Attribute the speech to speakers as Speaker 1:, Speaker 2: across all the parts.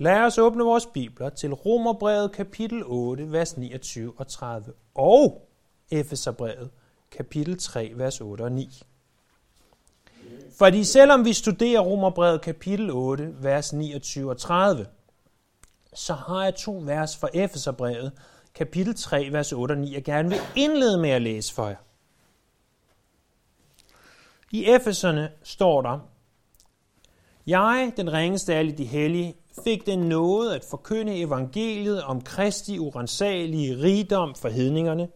Speaker 1: Lad os åbne vores bibler til Romerbrevet kapitel 8, vers 29 og 30, og Efeserbrevet kapitel 3, vers 8 og 9. Fordi selvom vi studerer Romerbrevet kapitel 8, vers 29 og 30, så har jeg to vers fra Efeserbrevet kapitel 3, vers 8 og 9, jeg gerne vil indlede med at læse for jer. I Efeserne står der, Jeg, den ringeste af alle de hellige, fik den nåde at forkynde evangeliet om Kristi urensagelige rigdom for hedningerne,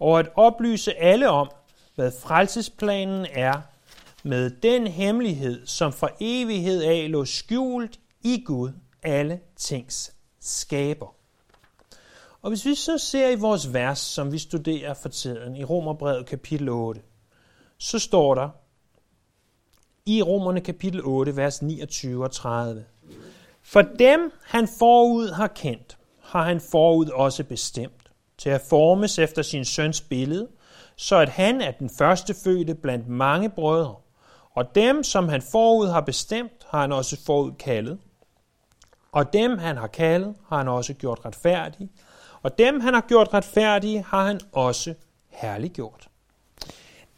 Speaker 1: og at oplyse alle om, hvad frelsesplanen er, med den hemmelighed, som for evighed af lå skjult i Gud, alle tings skaber. Og hvis vi så ser i vores vers, som vi studerer for tiden, i Romerbrevet kapitel 8, så står der i Romerne kapitel 8, vers 29 og 30. For dem, han forud har kendt, har han forud også bestemt, til at formes efter sin søns billede, så at han er den første fødte blandt mange brødre. Og dem, som han forud har bestemt, har han også forud kaldet. Og dem, han har kaldet, har han også gjort retfærdige. Og dem, han har gjort retfærdige, har han også herliggjort.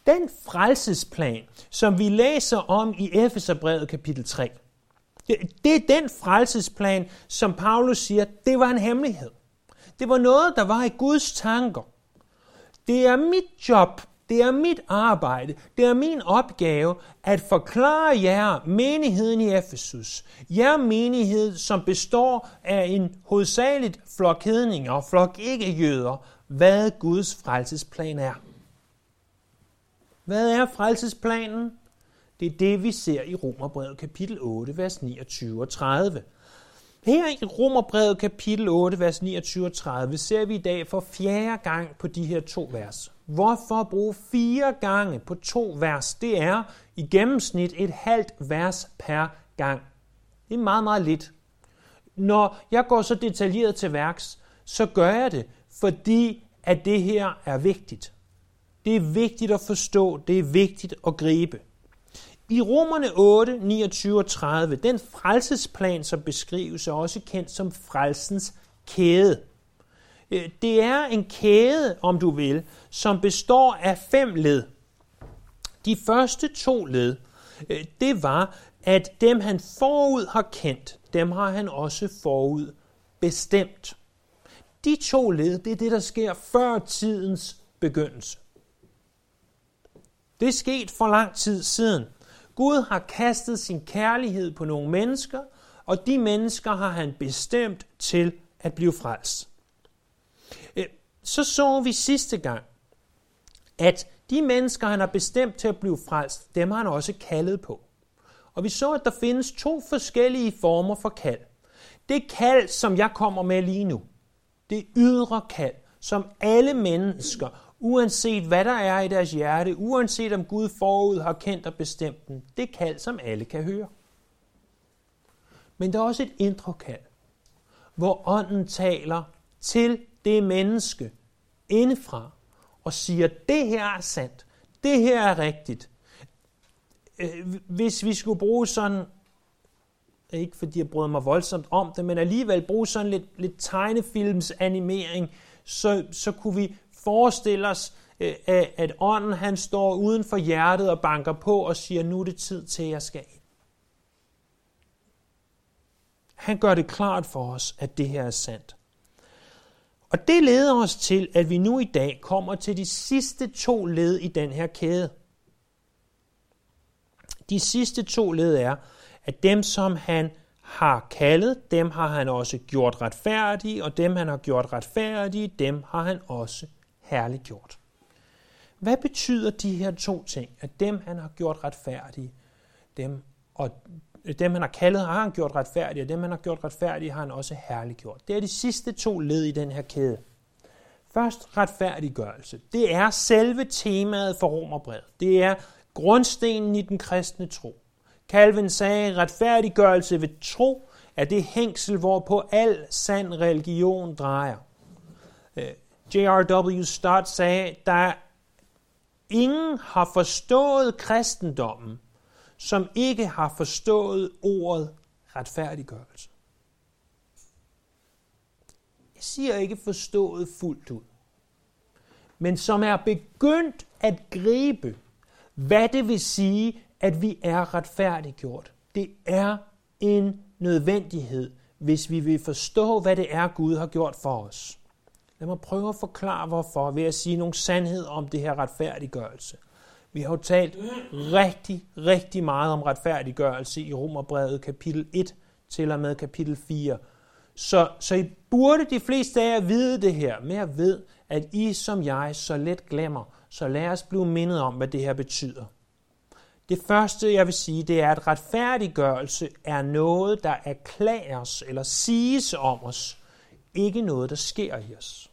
Speaker 1: Den frelsesplan, som vi læser om i Efeserbrevet kapitel 3, det er den frelsesplan, som Paulus siger, det var en hemmelighed. Det var noget, der var i Guds tanker. Det er mit job, det er mit arbejde, det er min opgave at forklare jer, menigheden i Efesus, jer menighed, som består af en hovedsageligt flok hedninger og flok ikke-jøder, hvad Guds frelsesplan er. Hvad er frelsesplanen? Det er det, vi ser i Romerbrevet kapitel 8, vers 29 og 30. Her i Romerbrevet kapitel 8, vers 29 og 30, ser vi i dag for fjerde gang på de her to vers. Hvorfor bruge fire gange på to vers? Det er i gennemsnit et halvt vers per gang. Det er meget, meget lidt. Når jeg går så detaljeret til værks, så gør jeg det, fordi at det her er vigtigt. Det er vigtigt at forstå, det er vigtigt at gribe. I Romerne 8, 29 og 30, den frelsesplan, som beskrives, er også kendt som frelsens kæde. Øh, det er en kæde, om du vil, som består af fem led. De første to led, øh, det var, at dem han forud har kendt, dem har han også forud bestemt. De to led, det er det, der sker før tidens begyndelse. Det er sket for lang tid siden. Gud har kastet sin kærlighed på nogle mennesker, og de mennesker har han bestemt til at blive frelst. Øh, så så vi sidste gang, at de mennesker, han har bestemt til at blive frelst, dem har han også kaldet på. Og vi så, at der findes to forskellige former for kald. Det kald, som jeg kommer med lige nu, det ydre kald, som alle mennesker uanset hvad der er i deres hjerte, uanset om Gud forud har kendt og bestemt den. Det kald, som alle kan høre. Men der er også et indre kald, hvor ånden taler til det menneske indefra og siger, det her er sandt, det her er rigtigt. Øh, hvis vi skulle bruge sådan, ikke fordi jeg bryder mig voldsomt om det, men alligevel bruge sådan lidt, lidt tegnefilms animering, så, så kunne vi forestille os, øh, at ånden han står uden for hjertet og banker på og siger, nu er det tid til, at jeg skal ind. Han gør det klart for os, at det her er sandt. Og det leder os til, at vi nu i dag kommer til de sidste to led i den her kæde. De sidste to led er, at dem, som han har kaldet, dem har han også gjort retfærdige, og dem, han har gjort retfærdige, dem har han også herliggjort. Hvad betyder de her to ting? At dem, han har gjort retfærdige, dem, og øh, dem, han har kaldet, har han gjort retfærdige, og dem, han har gjort retfærdige, har han også herliggjort. Det er de sidste to led i den her kæde. Først retfærdiggørelse. Det er selve temaet for Romerbrevet. Det er grundstenen i den kristne tro. Calvin sagde, retfærdiggørelse ved tro er det hængsel, hvorpå al sand religion drejer. Øh, J.R.W. Stott sagde, der ingen har forstået kristendommen, som ikke har forstået ordet retfærdiggørelse. Jeg siger ikke forstået fuldt ud, men som er begyndt at gribe, hvad det vil sige, at vi er retfærdiggjort. Det er en nødvendighed, hvis vi vil forstå, hvad det er, Gud har gjort for os. Lad mig prøve at forklare, hvorfor, ved at sige nogle sandhed om det her retfærdiggørelse. Vi har jo talt rigtig, rigtig meget om retfærdiggørelse i Romerbrevet kapitel 1 til og med kapitel 4. Så, så I burde de fleste af jer vide det her, men jeg ved, at I som jeg så let glemmer. Så lad os blive mindet om, hvad det her betyder. Det første, jeg vil sige, det er, at retfærdiggørelse er noget, der erklæres eller siges om os, ikke noget, der sker i os.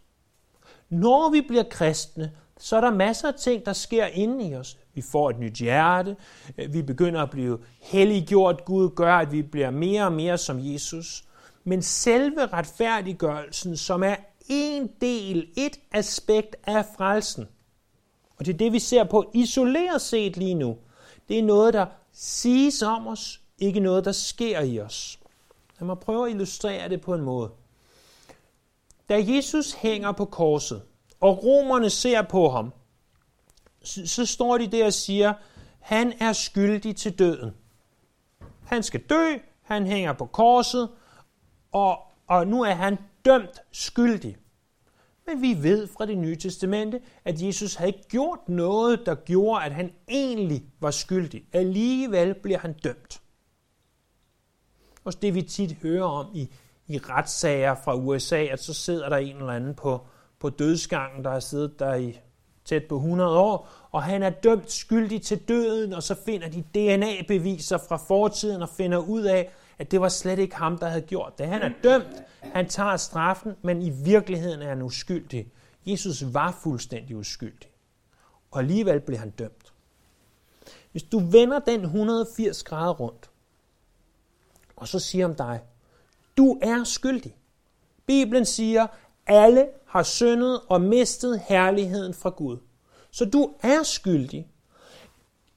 Speaker 1: Når vi bliver kristne, så er der masser af ting, der sker inde i os. Vi får et nyt hjerte, vi begynder at blive helliggjort. Gud gør, at vi bliver mere og mere som Jesus. Men selve retfærdiggørelsen, som er en del, et aspekt af frelsen, og det er det, vi ser på isoleret set lige nu, det er noget, der siges om os, ikke noget, der sker i os. Lad mig prøve at illustrere det på en måde. Da Jesus hænger på korset, og romerne ser på ham, så, så står de der og siger, han er skyldig til døden. Han skal dø, han hænger på korset, og, og nu er han dømt skyldig. Men vi ved fra det nye testamente, at Jesus havde ikke gjort noget, der gjorde, at han egentlig var skyldig. Alligevel bliver han dømt. Og det vi tit hører om i, i retssager fra USA, at så sidder der en eller anden på, på dødsgangen, der har siddet der i tæt på 100 år, og han er dømt skyldig til døden, og så finder de DNA-beviser fra fortiden og finder ud af, at det var slet ikke ham, der havde gjort det. Han er dømt, han tager straffen, men i virkeligheden er han uskyldig. Jesus var fuldstændig uskyldig, og alligevel blev han dømt. Hvis du vender den 180 grader rundt, og så siger om dig, du er skyldig. Bibelen siger, alle har syndet og mistet herligheden fra Gud. Så du er skyldig.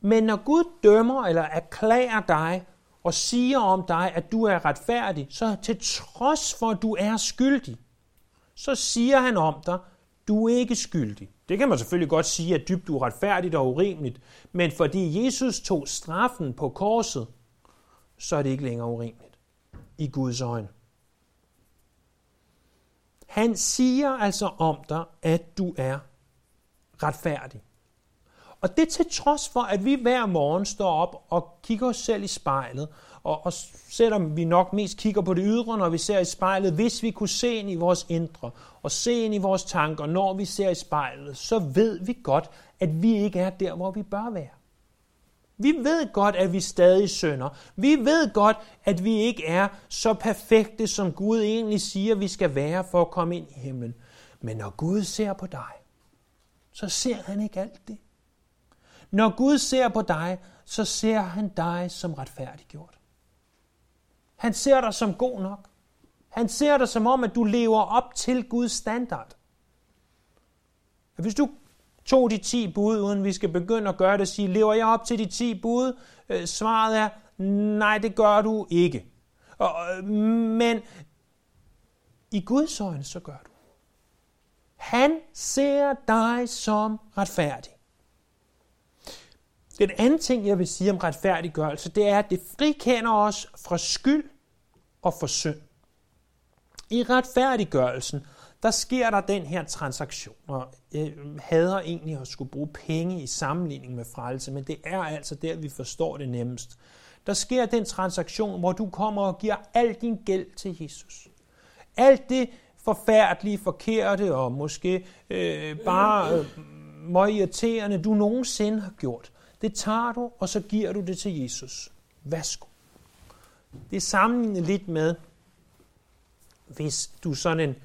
Speaker 1: Men når Gud dømmer eller erklærer dig og siger om dig, at du er retfærdig, så til trods for, at du er skyldig, så siger han om dig, du er ikke skyldig. Det kan man selvfølgelig godt sige er dybt uretfærdigt og urimeligt, men fordi Jesus tog straffen på korset, så er det ikke længere urimeligt i Guds øjne. Han siger altså om dig, at du er retfærdig. Og det til trods for, at vi hver morgen står op og kigger os selv i spejlet, og, og selvom vi nok mest kigger på det ydre, når vi ser i spejlet, hvis vi kunne se ind i vores indre, og se ind i vores tanker, når vi ser i spejlet, så ved vi godt, at vi ikke er der, hvor vi bør være. Vi ved godt, at vi stadig synder. Vi ved godt, at vi ikke er så perfekte, som Gud egentlig siger, vi skal være for at komme ind i himlen. Men når Gud ser på dig, så ser han ikke alt det. Når Gud ser på dig, så ser han dig som retfærdiggjort. Han ser dig som god nok. Han ser dig som om, at du lever op til Guds standard. Hvis du tog de 10 bud, uden vi skal begynde at gøre det, og sige, lever jeg op til de 10 bud? Øh, svaret er, nej, det gør du ikke. Og, øh, men i Guds øjne, så gør du. Han ser dig som retfærdig. Den anden ting, jeg vil sige om retfærdiggørelse, det er, at det frikender os fra skyld og fra synd. I retfærdiggørelsen, der sker der den her transaktion, og øh, hader egentlig at skulle bruge penge i sammenligning med frelse, men det er altså der, vi forstår det nemmest. Der sker den transaktion, hvor du kommer og giver al din gæld til Jesus. Alt det forfærdelige, forkerte og måske øh, bare øh, irriterende, du nogensinde har gjort, det tager du, og så giver du det til Jesus. Værsgo. Det er sammenlignet lidt med, hvis du sådan en,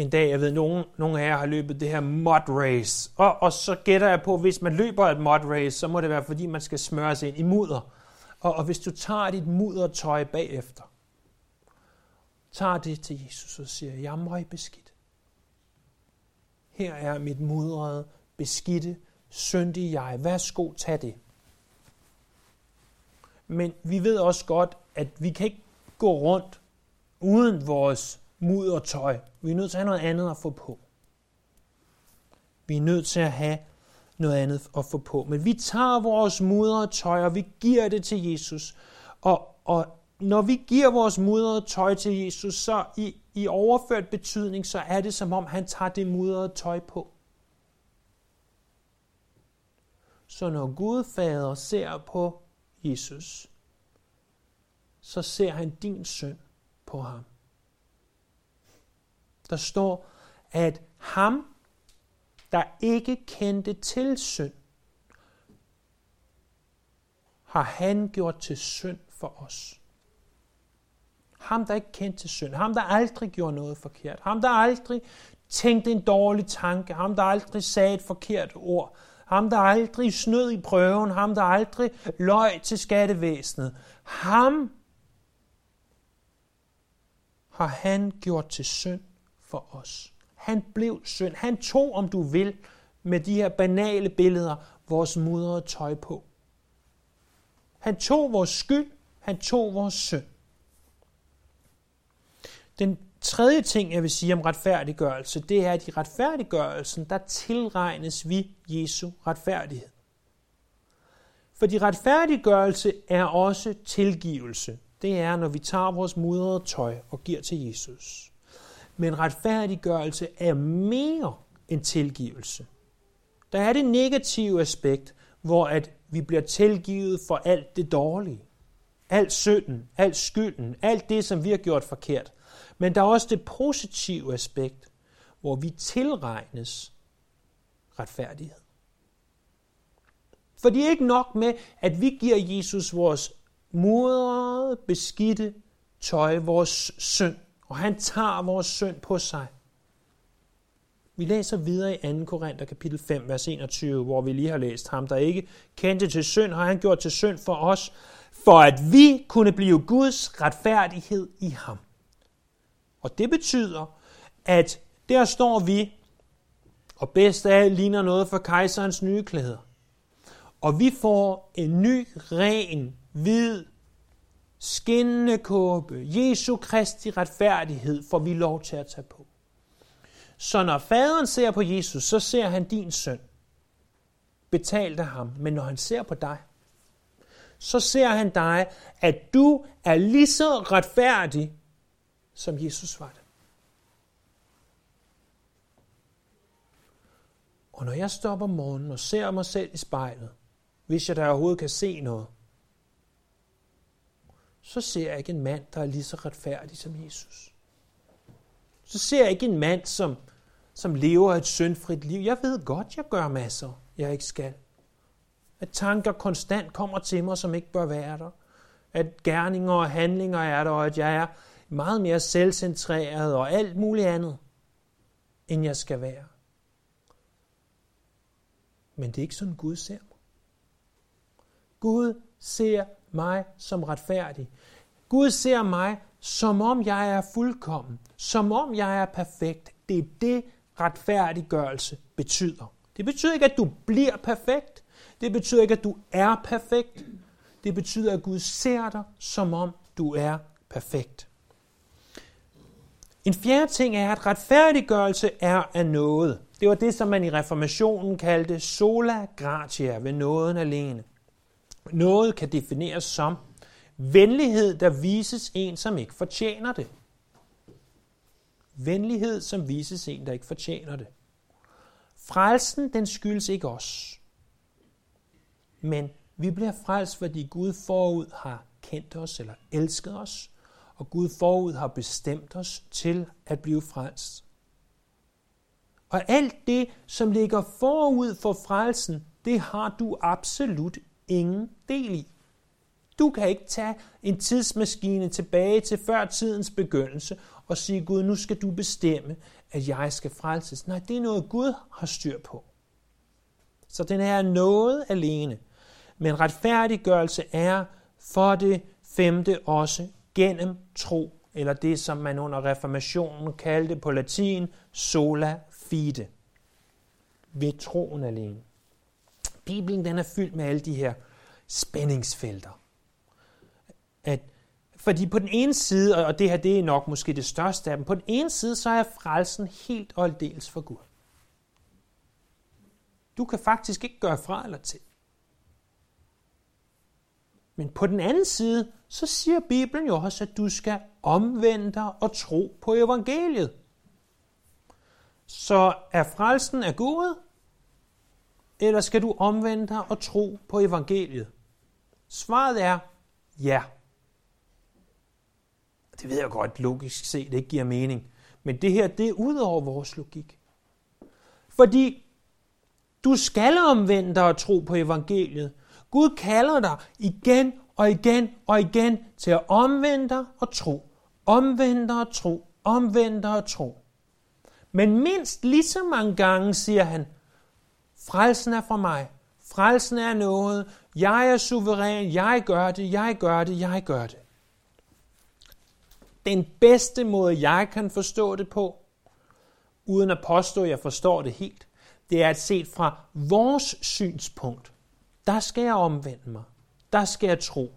Speaker 1: en dag, jeg ved, nogen, nogen af jer har løbet det her mud race, og, og så gætter jeg på, hvis man løber et mud race, så må det være, fordi man skal smøre sig ind i mudder. Og, og hvis du tager dit muddertøj bagefter, tager det til Jesus og siger, jeg er meget beskidt. Her er mit mudrede, beskidte, syndige jeg. Værsgo, tag det. Men vi ved også godt, at vi kan ikke gå rundt uden vores muddertøj. Vi er nødt til at have noget andet at få på. Vi er nødt til at have noget andet at få på. Men vi tager vores muddertøj, og vi giver det til Jesus. Og, og når vi giver vores muddertøj til Jesus, så i, i overført betydning, så er det som om, han tager det mudrede tøj på. Så når Gud Fader ser på Jesus, så ser han din søn på ham. Der står, at ham, der ikke kendte til synd, har han gjort til synd for os. Ham, der ikke kendte til synd. Ham, der aldrig gjorde noget forkert. Ham, der aldrig tænkte en dårlig tanke. Ham, der aldrig sagde et forkert ord. Ham, der aldrig snød i prøven. Ham, der aldrig løj til skattevæsenet. Ham har han gjort til synd for os. Han blev synd. Han tog, om du vil, med de her banale billeder, vores mudrede tøj på. Han tog vores skyld. Han tog vores synd. Den tredje ting, jeg vil sige om retfærdiggørelse, det er, at i retfærdiggørelsen, der tilregnes vi Jesu retfærdighed. Fordi retfærdiggørelse er også tilgivelse. Det er, når vi tager vores mudrede tøj og giver til Jesus. Men retfærdiggørelse er mere end tilgivelse. Der er det negative aspekt, hvor at vi bliver tilgivet for alt det dårlige. Alt synden, alt skylden, alt det, som vi har gjort forkert. Men der er også det positive aspekt, hvor vi tilregnes retfærdighed. For det er ikke nok med, at vi giver Jesus vores mudrede, beskidte tøj, vores synd, og han tager vores synd på sig. Vi læser videre i 2. Korinther kapitel 5, vers 21, hvor vi lige har læst ham, der ikke kendte til synd, har han gjort til synd for os, for at vi kunne blive Guds retfærdighed i ham. Og det betyder, at der står vi, og bedst af ligner noget for kejserens nye klæder. Og vi får en ny, ren, hvid, skinnende kåbe, Jesu Kristi retfærdighed, får vi lov til at tage på. Så når faderen ser på Jesus, så ser han din søn, betalt af ham. Men når han ser på dig, så ser han dig, at du er lige så retfærdig, som Jesus var det. Og når jeg stopper morgenen og ser mig selv i spejlet, hvis jeg der overhovedet kan se noget, så ser jeg ikke en mand, der er lige så retfærdig som Jesus. Så ser jeg ikke en mand, som, som lever et syndfrit liv. Jeg ved godt, jeg gør masser, jeg ikke skal. At tanker konstant kommer til mig, som ikke bør være der. At gerninger og handlinger er der, og at jeg er meget mere selvcentreret og alt muligt andet, end jeg skal være. Men det er ikke sådan, Gud ser mig. Gud ser mig som retfærdig. Gud ser mig, som om jeg er fuldkommen, som om jeg er perfekt. Det er det, retfærdiggørelse betyder. Det betyder ikke, at du bliver perfekt. Det betyder ikke, at du er perfekt. Det betyder, at Gud ser dig, som om du er perfekt. En fjerde ting er, at retfærdiggørelse er af noget. Det var det, som man i reformationen kaldte sola gratia, ved nåden alene. Noget kan defineres som venlighed, der vises en, som ikke fortjener det. Venlighed, som vises en, der ikke fortjener det. Frelsen, den skyldes ikke os. Men vi bliver frelst, fordi Gud forud har kendt os eller elsket os, og Gud forud har bestemt os til at blive frelst. Og alt det, som ligger forud for frelsen, det har du absolut ingen del i. Du kan ikke tage en tidsmaskine tilbage til før tidens begyndelse og sige, Gud, nu skal du bestemme, at jeg skal frelses. Nej, det er noget, Gud har styr på. Så den er noget alene. Men retfærdiggørelse er for det femte også gennem tro, eller det, som man under reformationen kaldte på latin sola fide. Ved troen alene. Bibelen den er fyldt med alle de her spændingsfelter. At Fordi på den ene side, og det her det er nok måske det største af dem, på den ene side, så er frelsen helt og aldeles for Gud. Du kan faktisk ikke gøre fra eller til. Men på den anden side, så siger Bibelen jo også, at du skal omvende dig og tro på evangeliet. Så er frelsen af Gud, eller skal du omvende dig og tro på evangeliet? Svaret er ja. Det ved jeg godt logisk set ikke giver mening. Men det her, det er ud over vores logik. Fordi du skal omvende dig og tro på evangeliet. Gud kalder dig igen og igen og igen til at omvende dig og tro. Omvende dig og tro. Omvende dig og tro. Men mindst lige så mange gange siger han, frelsen er fra mig. Frelsen er noget. Jeg er suveræn. Jeg gør det. Jeg gør det. Jeg gør det. Den bedste måde, jeg kan forstå det på, uden at påstå, at jeg forstår det helt, det er at set fra vores synspunkt. Der skal jeg omvende mig. Der skal jeg tro.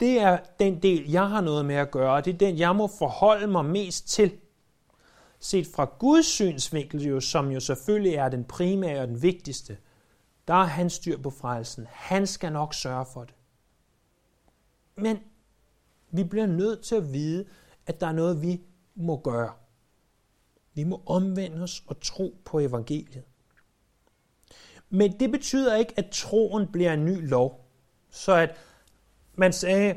Speaker 1: Det er den del, jeg har noget med at gøre. Det er den, jeg må forholde mig mest til. Set fra Guds synsvinkel, jo, som jo selvfølgelig er den primære og den vigtigste, der er han styr på frelsen. Han skal nok sørge for det. Men vi bliver nødt til at vide, at der er noget, vi må gøre. Vi må omvende os og tro på evangeliet. Men det betyder ikke, at troen bliver en ny lov. Så at man sagde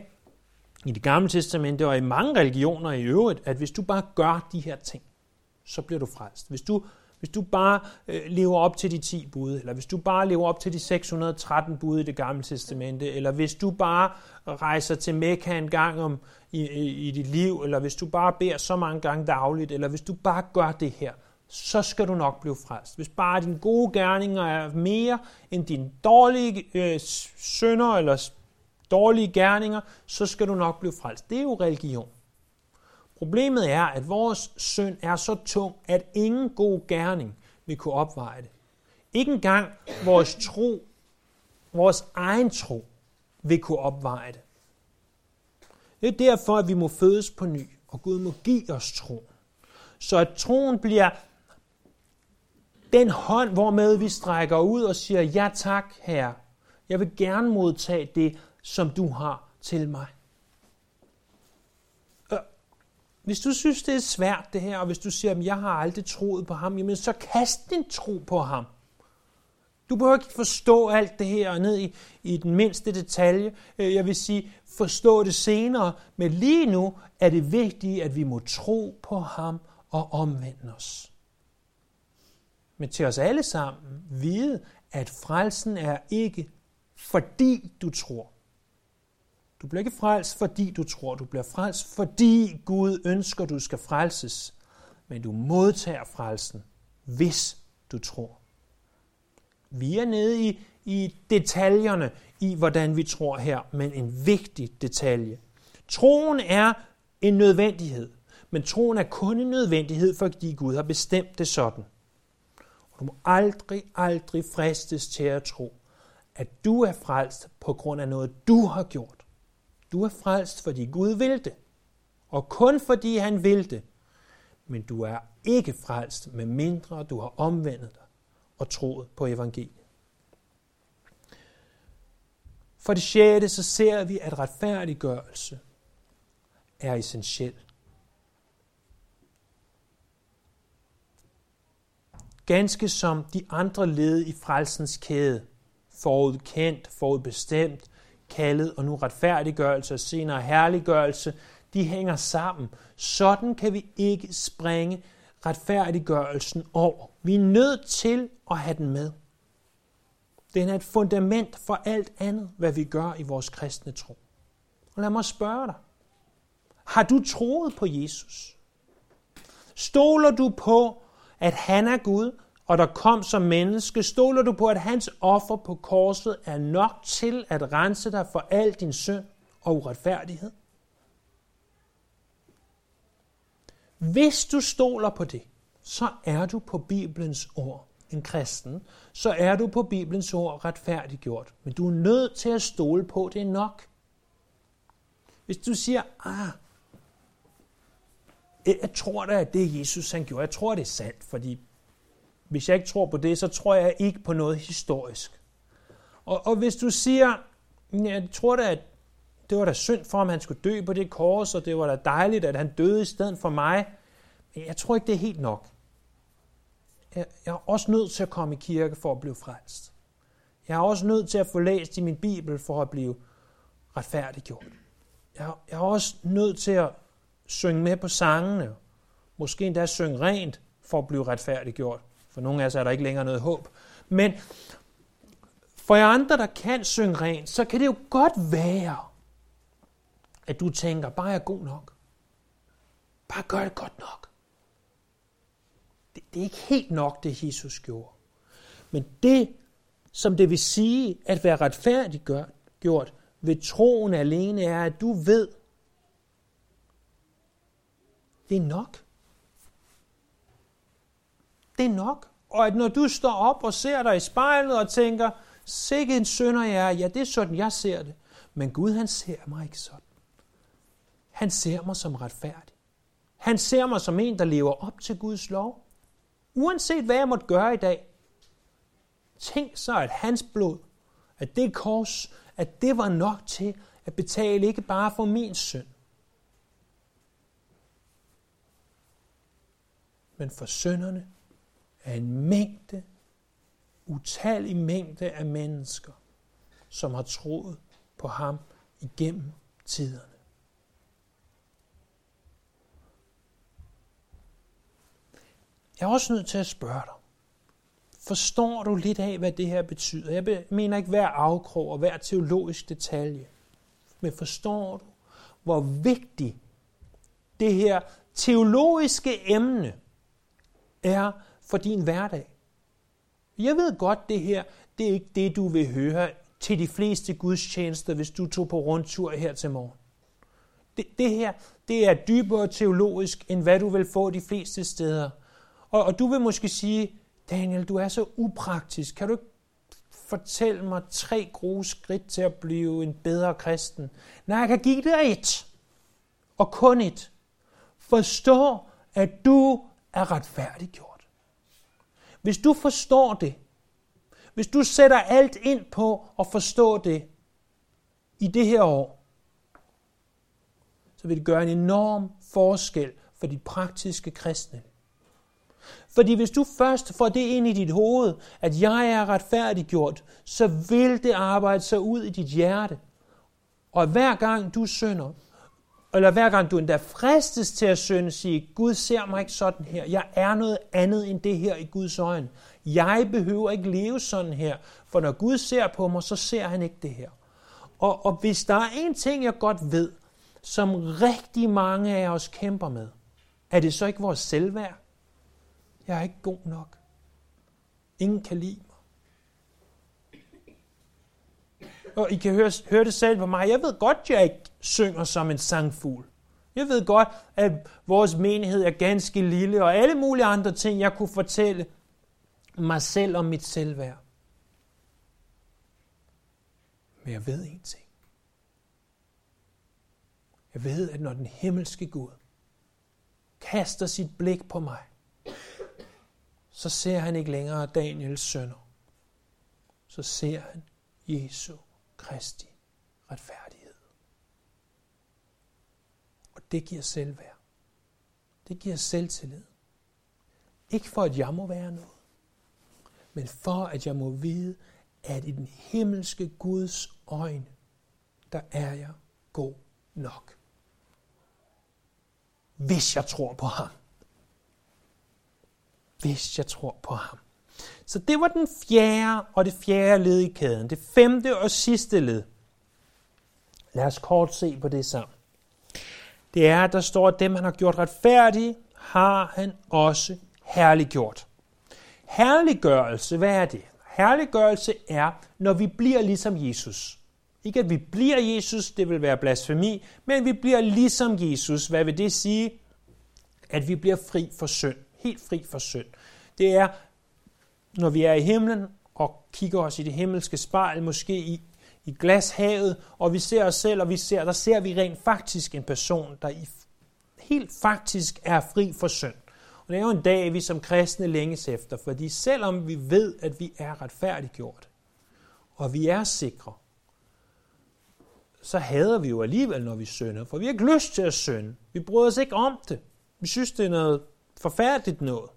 Speaker 1: i det gamle testamente og i mange religioner i øvrigt, at hvis du bare gør de her ting, så bliver du frelst. Hvis du, hvis du bare øh, lever op til de 10 bud, eller hvis du bare lever op til de 613 bud i det gamle testamente, eller hvis du bare rejser til Mekka en gang om, i, i, i dit liv, eller hvis du bare beder så mange gange dagligt, eller hvis du bare gør det her, så skal du nok blive frelst. Hvis bare dine gode gerninger er mere end dine dårlige øh, sønder eller dårlige gerninger, så skal du nok blive frelst. Det er jo religion. Problemet er, at vores synd er så tung, at ingen god gerning vil kunne opveje det. Ikke engang vores tro, vores egen tro, vil kunne opveje det. Det er derfor, at vi må fødes på ny, og Gud må give os tro. Så at troen bliver den hånd, hvormed vi strækker ud og siger, ja tak, herre, jeg vil gerne modtage det, som du har til mig. Hvis du synes, det er svært det her, og hvis du siger, at jeg har aldrig troet på ham, jamen så kast din tro på ham. Du behøver ikke forstå alt det her ned i, i den mindste detalje. Øh, jeg vil sige, forstå det senere, men lige nu er det vigtigt, at vi må tro på ham og omvende os. Men til os alle sammen vide, at frelsen er ikke fordi du tror. Du bliver ikke frelst, fordi du tror. Du bliver frelst, fordi Gud ønsker, du skal frelses. Men du modtager frelsen, hvis du tror. Vi er nede i, i detaljerne i, hvordan vi tror her, men en vigtig detalje. Troen er en nødvendighed, men troen er kun en nødvendighed, fordi Gud har bestemt det sådan. Og du må aldrig, aldrig fristes til at tro, at du er frelst på grund af noget, du har gjort. Du er frelst, fordi Gud vil det. Og kun fordi han vil det. Men du er ikke frelst, med mindre du har omvendt dig og troet på evangeliet. For det sjette, så ser vi, at retfærdiggørelse er essentiel. Ganske som de andre led i frelsens kæde, forudkendt, forudbestemt, kaldet og nu retfærdiggørelse og senere herliggørelse, de hænger sammen. Sådan kan vi ikke springe retfærdiggørelsen over. Vi er nødt til at have den med. Den er et fundament for alt andet, hvad vi gør i vores kristne tro. Og lad mig spørge dig. Har du troet på Jesus? Stoler du på, at han er Gud, og der kom som menneske, stoler du på, at hans offer på korset er nok til at rense dig for al din synd og uretfærdighed? Hvis du stoler på det, så er du på Bibelens ord en kristen, så er du på Bibelens ord retfærdiggjort. Men du er nødt til at stole på, det er nok. Hvis du siger, ah, jeg tror da, at det Jesus han gjorde, jeg tror, det er sandt, fordi hvis jeg ikke tror på det, så tror jeg ikke på noget historisk. Og, og hvis du siger, ja, jeg tror da, at det var da synd for ham, han skulle dø på det kors, og det var da dejligt, at han døde i stedet for mig. Men jeg tror ikke, det er helt nok. Jeg, jeg er også nødt til at komme i kirke for at blive frelst. Jeg er også nødt til at få læst i min bibel for at blive retfærdiggjort. Jeg, jeg er også nødt til at synge med på sangene. Måske endda synge rent for at blive retfærdiggjort. For nogle af os er der ikke længere noget håb. Men for jer andre, der kan synge rent, så kan det jo godt være, at du tænker, bare jeg er god nok. Bare gør det godt nok. Det, det er ikke helt nok, det Jesus gjorde. Men det, som det vil sige at være retfærdiggjort ved troen alene, er, at du ved, det er nok. Det er nok. Og at når du står op og ser dig i spejlet og tænker, sikke en sønder jeg er, ja, det er sådan, jeg ser det. Men Gud, han ser mig ikke sådan. Han ser mig som retfærdig. Han ser mig som en, der lever op til Guds lov. Uanset hvad jeg måtte gøre i dag. Tænk så, at hans blod, at det kors, at det var nok til at betale ikke bare for min synd, men for synderne af en mængde, utallig mængde af mennesker, som har troet på ham igennem tiderne. Jeg er også nødt til at spørge dig. Forstår du lidt af, hvad det her betyder? Jeg mener ikke hver afkrog og hver teologisk detalje. Men forstår du, hvor vigtigt det her teologiske emne er for din hverdag? Jeg ved godt, det her det er ikke det, du vil høre til de fleste gudstjenester, hvis du tog på rundtur her til morgen. Det, det her det er dybere teologisk, end hvad du vil få de fleste steder. Og, og du vil måske sige, Daniel, du er så upraktisk. Kan du ikke fortælle mig tre gode skridt til at blive en bedre kristen? Nej, jeg kan give dig et. Og kun et. Forstå, at du er retfærdiggjort. Hvis du forstår det, hvis du sætter alt ind på at forstå det i det her år, så vil det gøre en enorm forskel for dit praktiske kristne fordi hvis du først får det ind i dit hoved, at jeg er retfærdiggjort, så vil det arbejde sig ud i dit hjerte. Og hver gang du synder, eller hver gang du endda fristes til at synde, sige, Gud ser mig ikke sådan her. Jeg er noget andet end det her i Guds øjne. Jeg behøver ikke leve sådan her, for når Gud ser på mig, så ser han ikke det her. Og, og hvis der er en ting, jeg godt ved, som rigtig mange af os kæmper med, er det så ikke vores selvværd? Jeg er ikke god nok. Ingen kan lide mig. Og I kan høre, høre det selv på mig. Jeg ved godt, jeg ikke synger som en sangfugl. Jeg ved godt, at vores menighed er ganske lille, og alle mulige andre ting, jeg kunne fortælle mig selv om mit selvværd. Men jeg ved en ting. Jeg ved, at når den himmelske Gud kaster sit blik på mig, så ser han ikke længere Daniels sønner. Så ser han Jesu Kristi retfærdighed. Det giver selvværd. Det giver selvtillid. Ikke for, at jeg må være noget, men for, at jeg må vide, at i den himmelske Guds øjne, der er jeg god nok. Hvis jeg tror på ham hvis jeg tror på ham. Så det var den fjerde og det fjerde led i kæden. Det femte og sidste led. Lad os kort se på det sammen. Det er, at der står, at dem han har gjort retfærdige, har han også herliggjort. Herliggørelse, hvad er det? Herliggørelse er, når vi bliver ligesom Jesus. Ikke at vi bliver Jesus, det vil være blasfemi, men vi bliver ligesom Jesus. Hvad vil det sige? At vi bliver fri for synd helt fri for synd. Det er, når vi er i himlen og kigger os i det himmelske spejl, måske i, i glashavet, og vi ser os selv, og vi ser, der ser vi rent faktisk en person, der i, helt faktisk er fri for synd. Og det er jo en dag, vi som kristne længes efter, fordi selvom vi ved, at vi er retfærdiggjort, og vi er sikre, så hader vi jo alligevel, når vi synder, for vi har ikke lyst til at synde. Vi bryder os ikke om det. Vi synes, det er noget forfærdeligt noget.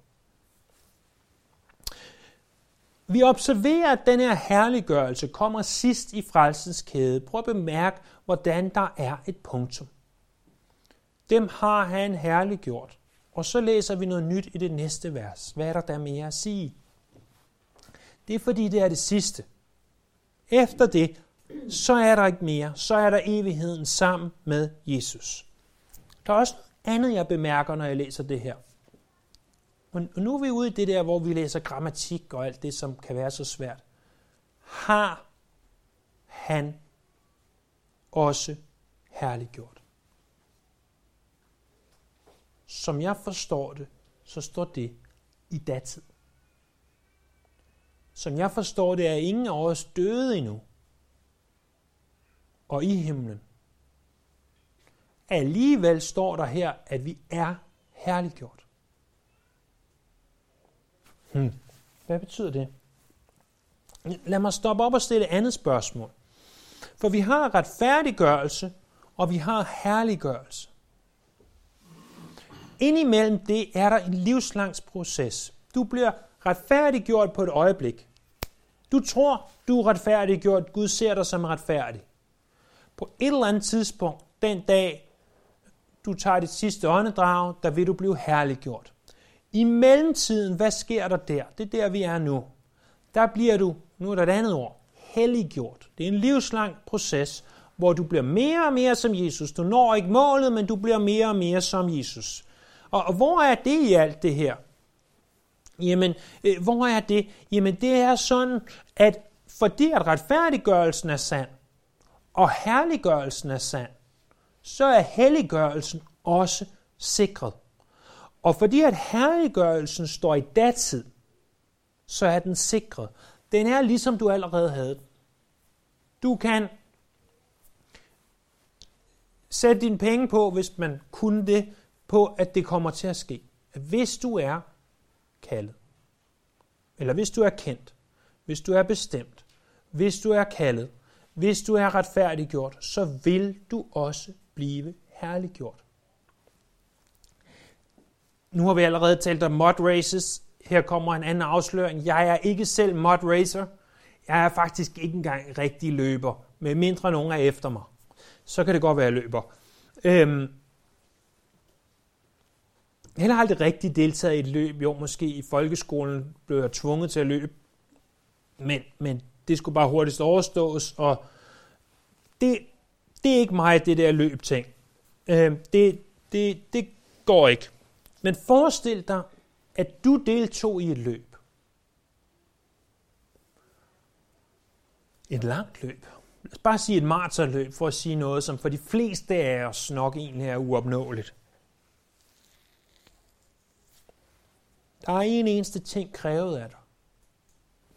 Speaker 1: Vi observerer, at den her herliggørelse kommer sidst i frelsens kæde. Prøv at bemærke, hvordan der er et punktum. Dem har han herliggjort. Og så læser vi noget nyt i det næste vers. Hvad er der der mere at sige? Det er fordi, det er det sidste. Efter det, så er der ikke mere. Så er der evigheden sammen med Jesus. Der er også andet, jeg bemærker, når jeg læser det her. Og nu er vi ude i det der, hvor vi læser grammatik og alt det, som kan være så svært. Har han også herliggjort? Som jeg forstår det, så står det i datid. Som jeg forstår det, er ingen af os døde endnu. Og i himlen. Alligevel står der her, at vi er herliggjort. Hmm. Hvad betyder det? Lad mig stoppe op og stille et andet spørgsmål. For vi har retfærdiggørelse, og vi har herliggørelse. Indimellem det er der en livslangs proces. Du bliver retfærdiggjort på et øjeblik. Du tror, du er retfærdiggjort. Gud ser dig som retfærdig. På et eller andet tidspunkt, den dag, du tager dit sidste åndedrag, der vil du blive herliggjort. I mellemtiden, hvad sker der der? Det er der, vi er nu. Der bliver du, nu er der et andet ord, helliggjort. Det er en livslang proces, hvor du bliver mere og mere som Jesus. Du når ikke målet, men du bliver mere og mere som Jesus. Og, og hvor er det i alt det her? Jamen, øh, hvor er det? Jamen, det er sådan, at fordi at retfærdiggørelsen er sand, og herliggørelsen er sand, så er helliggørelsen også sikret. Og fordi at herliggørelsen står i datid, så er den sikret. Den er ligesom du allerede havde den. Du kan sætte dine penge på, hvis man kunne det, på at det kommer til at ske. At hvis du er kaldet, eller hvis du er kendt, hvis du er bestemt, hvis du er kaldet, hvis du er retfærdiggjort, så vil du også blive herliggjort. Nu har vi allerede talt om mod races. Her kommer en anden afsløring. Jeg er ikke selv mod racer. Jeg er faktisk ikke engang rigtig løber, med mindre nogen er efter mig. Så kan det godt være, at jeg løber. Øhm, jeg har aldrig rigtig deltaget i et løb. Jo, måske i folkeskolen blev jeg tvunget til at løbe. Men, men det skulle bare hurtigst overstås, og det, det er ikke mig, det der løb ting. Øhm, det, det, det går ikke. Men forestil dig, at du deltog i et løb. Et langt løb. Lad os bare sige et maratonløb, for at sige noget, som for de fleste af os nok egentlig er uopnåeligt. Der er en eneste ting krævet af dig.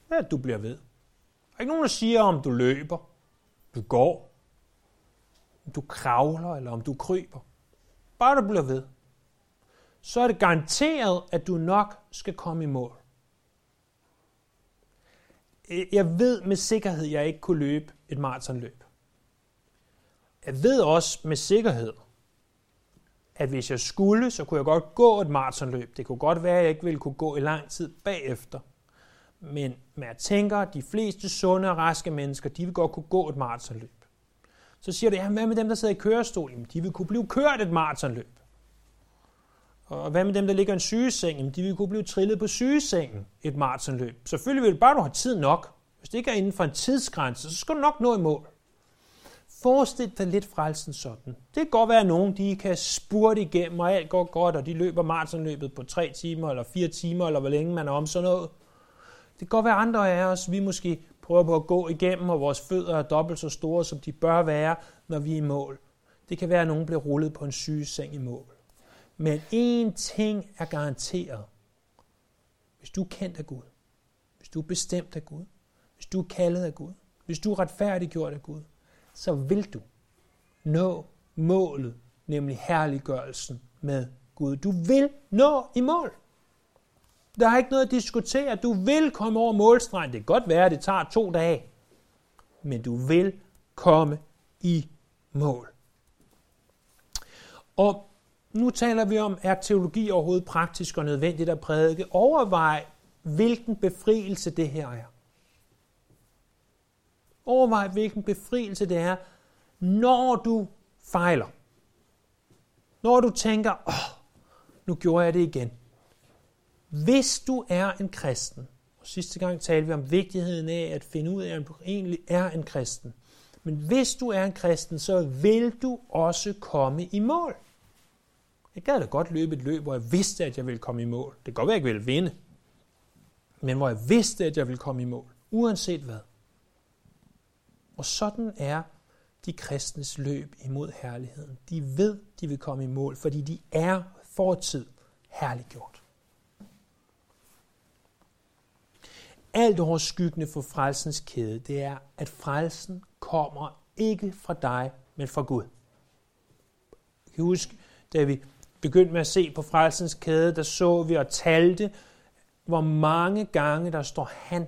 Speaker 1: Det er, at du bliver ved. Der er ikke nogen, der siger, om du løber, du går, om du kravler, eller om du kryber. Bare du bliver ved så er det garanteret, at du nok skal komme i mål. Jeg ved med sikkerhed, at jeg ikke kunne løbe et maratonløb. Jeg ved også med sikkerhed, at hvis jeg skulle, så kunne jeg godt gå et maratonløb. Det kunne godt være, at jeg ikke ville kunne gå i lang tid bagefter. Men, men jeg tænker, at de fleste sunde og raske mennesker, de vil godt kunne gå et maratonløb. Så siger du, ja, hvad med dem, der sidder i kørestol? Jamen, de vil kunne blive kørt et maratonløb. Og hvad med dem, der ligger i en sygeseng? Jamen, de vil kunne blive trillet på sygesengen et maratonløb. Selvfølgelig vil det bare, du har tid nok. Hvis det ikke er inden for en tidsgrænse, så skal du nok nå i mål. Forestil dig lidt frelsen sådan. Det kan godt være, at nogen de kan spurte igennem, og alt går godt, og de løber maratonløbet på 3 timer, eller 4 timer, eller hvor længe man er om sådan noget. Det kan godt være andre af os, vi måske prøver på at gå igennem, og vores fødder er dobbelt så store, som de bør være, når vi er i mål. Det kan være, at nogen bliver rullet på en sygeseng i mål. Men én ting er garanteret. Hvis du er kendt af Gud, hvis du er bestemt af Gud, hvis du er kaldet af Gud, hvis du er retfærdiggjort af Gud, så vil du nå målet, nemlig herliggørelsen med Gud. Du vil nå i mål. Der er ikke noget at diskutere. Du vil komme over målstregen. Det kan godt være, at det tager to dage. Men du vil komme i mål. Og nu taler vi om, er teologi overhovedet praktisk og nødvendigt at prædike? Overvej, hvilken befrielse det her er. Overvej, hvilken befrielse det er, når du fejler. Når du tænker, åh, nu gjorde jeg det igen. Hvis du er en kristen, og sidste gang talte vi om vigtigheden af at finde ud af, om du egentlig er en kristen. Men hvis du er en kristen, så vil du også komme i mål. Jeg gad da godt løbe et løb, hvor jeg vidste, at jeg ville komme i mål. Det kan godt være, at jeg ikke ville vinde. Men hvor jeg vidste, at jeg ville komme i mål. Uanset hvad. Og sådan er de kristnes løb imod herligheden. De ved, de vil komme i mål, fordi de er fortid herliggjort. Alt overskyggende for frelsens kæde, det er, at frelsen kommer ikke fra dig, men fra Gud. Jeg kan huske, da vi begyndte med at se på frelsens kæde, der så vi og talte, hvor mange gange der står han.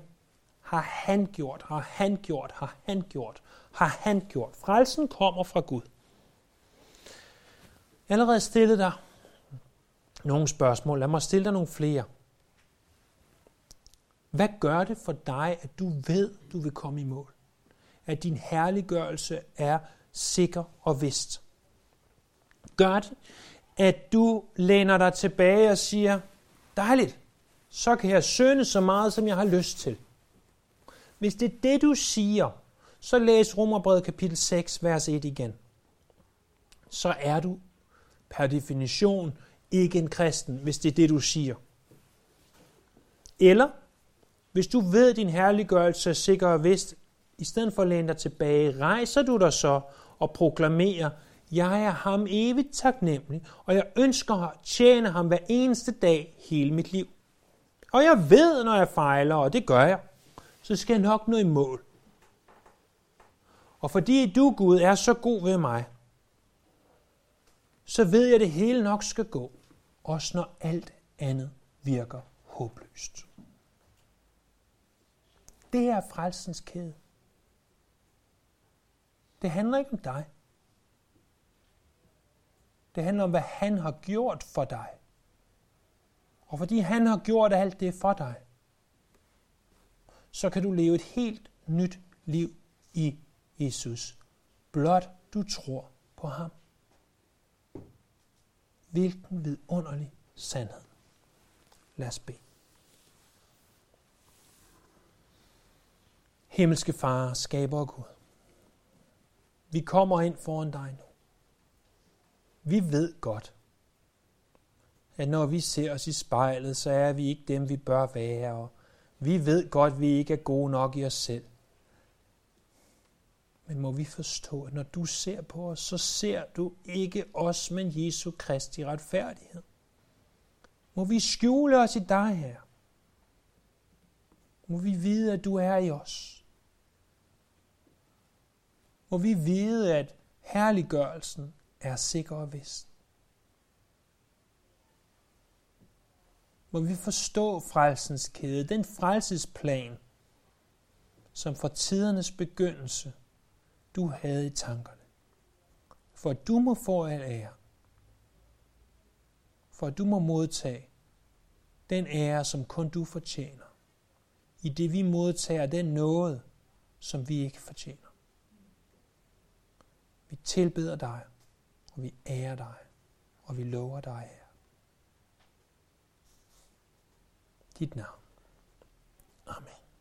Speaker 1: Har han gjort, har han gjort, har han gjort, har han gjort. Frelsen kommer fra Gud. Jeg allerede stillet dig nogle spørgsmål. Lad mig stille dig nogle flere. Hvad gør det for dig, at du ved, du vil komme i mål? At din herliggørelse er sikker og vist? Gør det, at du læner dig tilbage og siger, dejligt, så kan jeg søne så meget, som jeg har lyst til. Hvis det er det, du siger, så læs Romerbrevet kapitel 6, vers 1 igen. Så er du per definition ikke en kristen, hvis det er det, du siger. Eller, hvis du ved, at din herliggørelse er sikker og vist, i stedet for at læne dig tilbage, rejser du dig så og proklamerer, jeg er ham evigt taknemmelig, og jeg ønsker at tjene ham hver eneste dag hele mit liv. Og jeg ved, når jeg fejler, og det gør jeg, så skal jeg nok nå i mål. Og fordi du, Gud, er så god ved mig, så ved jeg, at det hele nok skal gå, også når alt andet virker håbløst. Det er frelsens kæde. Det handler ikke om dig. Det handler om, hvad han har gjort for dig. Og fordi han har gjort alt det for dig, så kan du leve et helt nyt liv i Jesus. Blot du tror på ham. Hvilken vidunderlig sandhed. Lad os bede. Himmelske Far, skaber og Gud. Vi kommer ind foran dig nu. Vi ved godt, at når vi ser os i spejlet, så er vi ikke dem, vi bør være, og vi ved godt, at vi ikke er gode nok i os selv. Men må vi forstå, at når du ser på os, så ser du ikke os, men Jesu Kristi retfærdighed. Må vi skjule os i dig her. Må vi vide, at du er i os. Må vi vide, at herliggørelsen er sikker og vist. Må vi forstå frelsens kæde, den frelsesplan, som fra tidernes begyndelse du havde i tankerne. For at du må få al ære. For at du må modtage den ære, som kun du fortjener. I det vi modtager den noget, som vi ikke fortjener. Vi tilbeder dig og vi ærer dig, og vi lover dig her. Dit navn. Amen.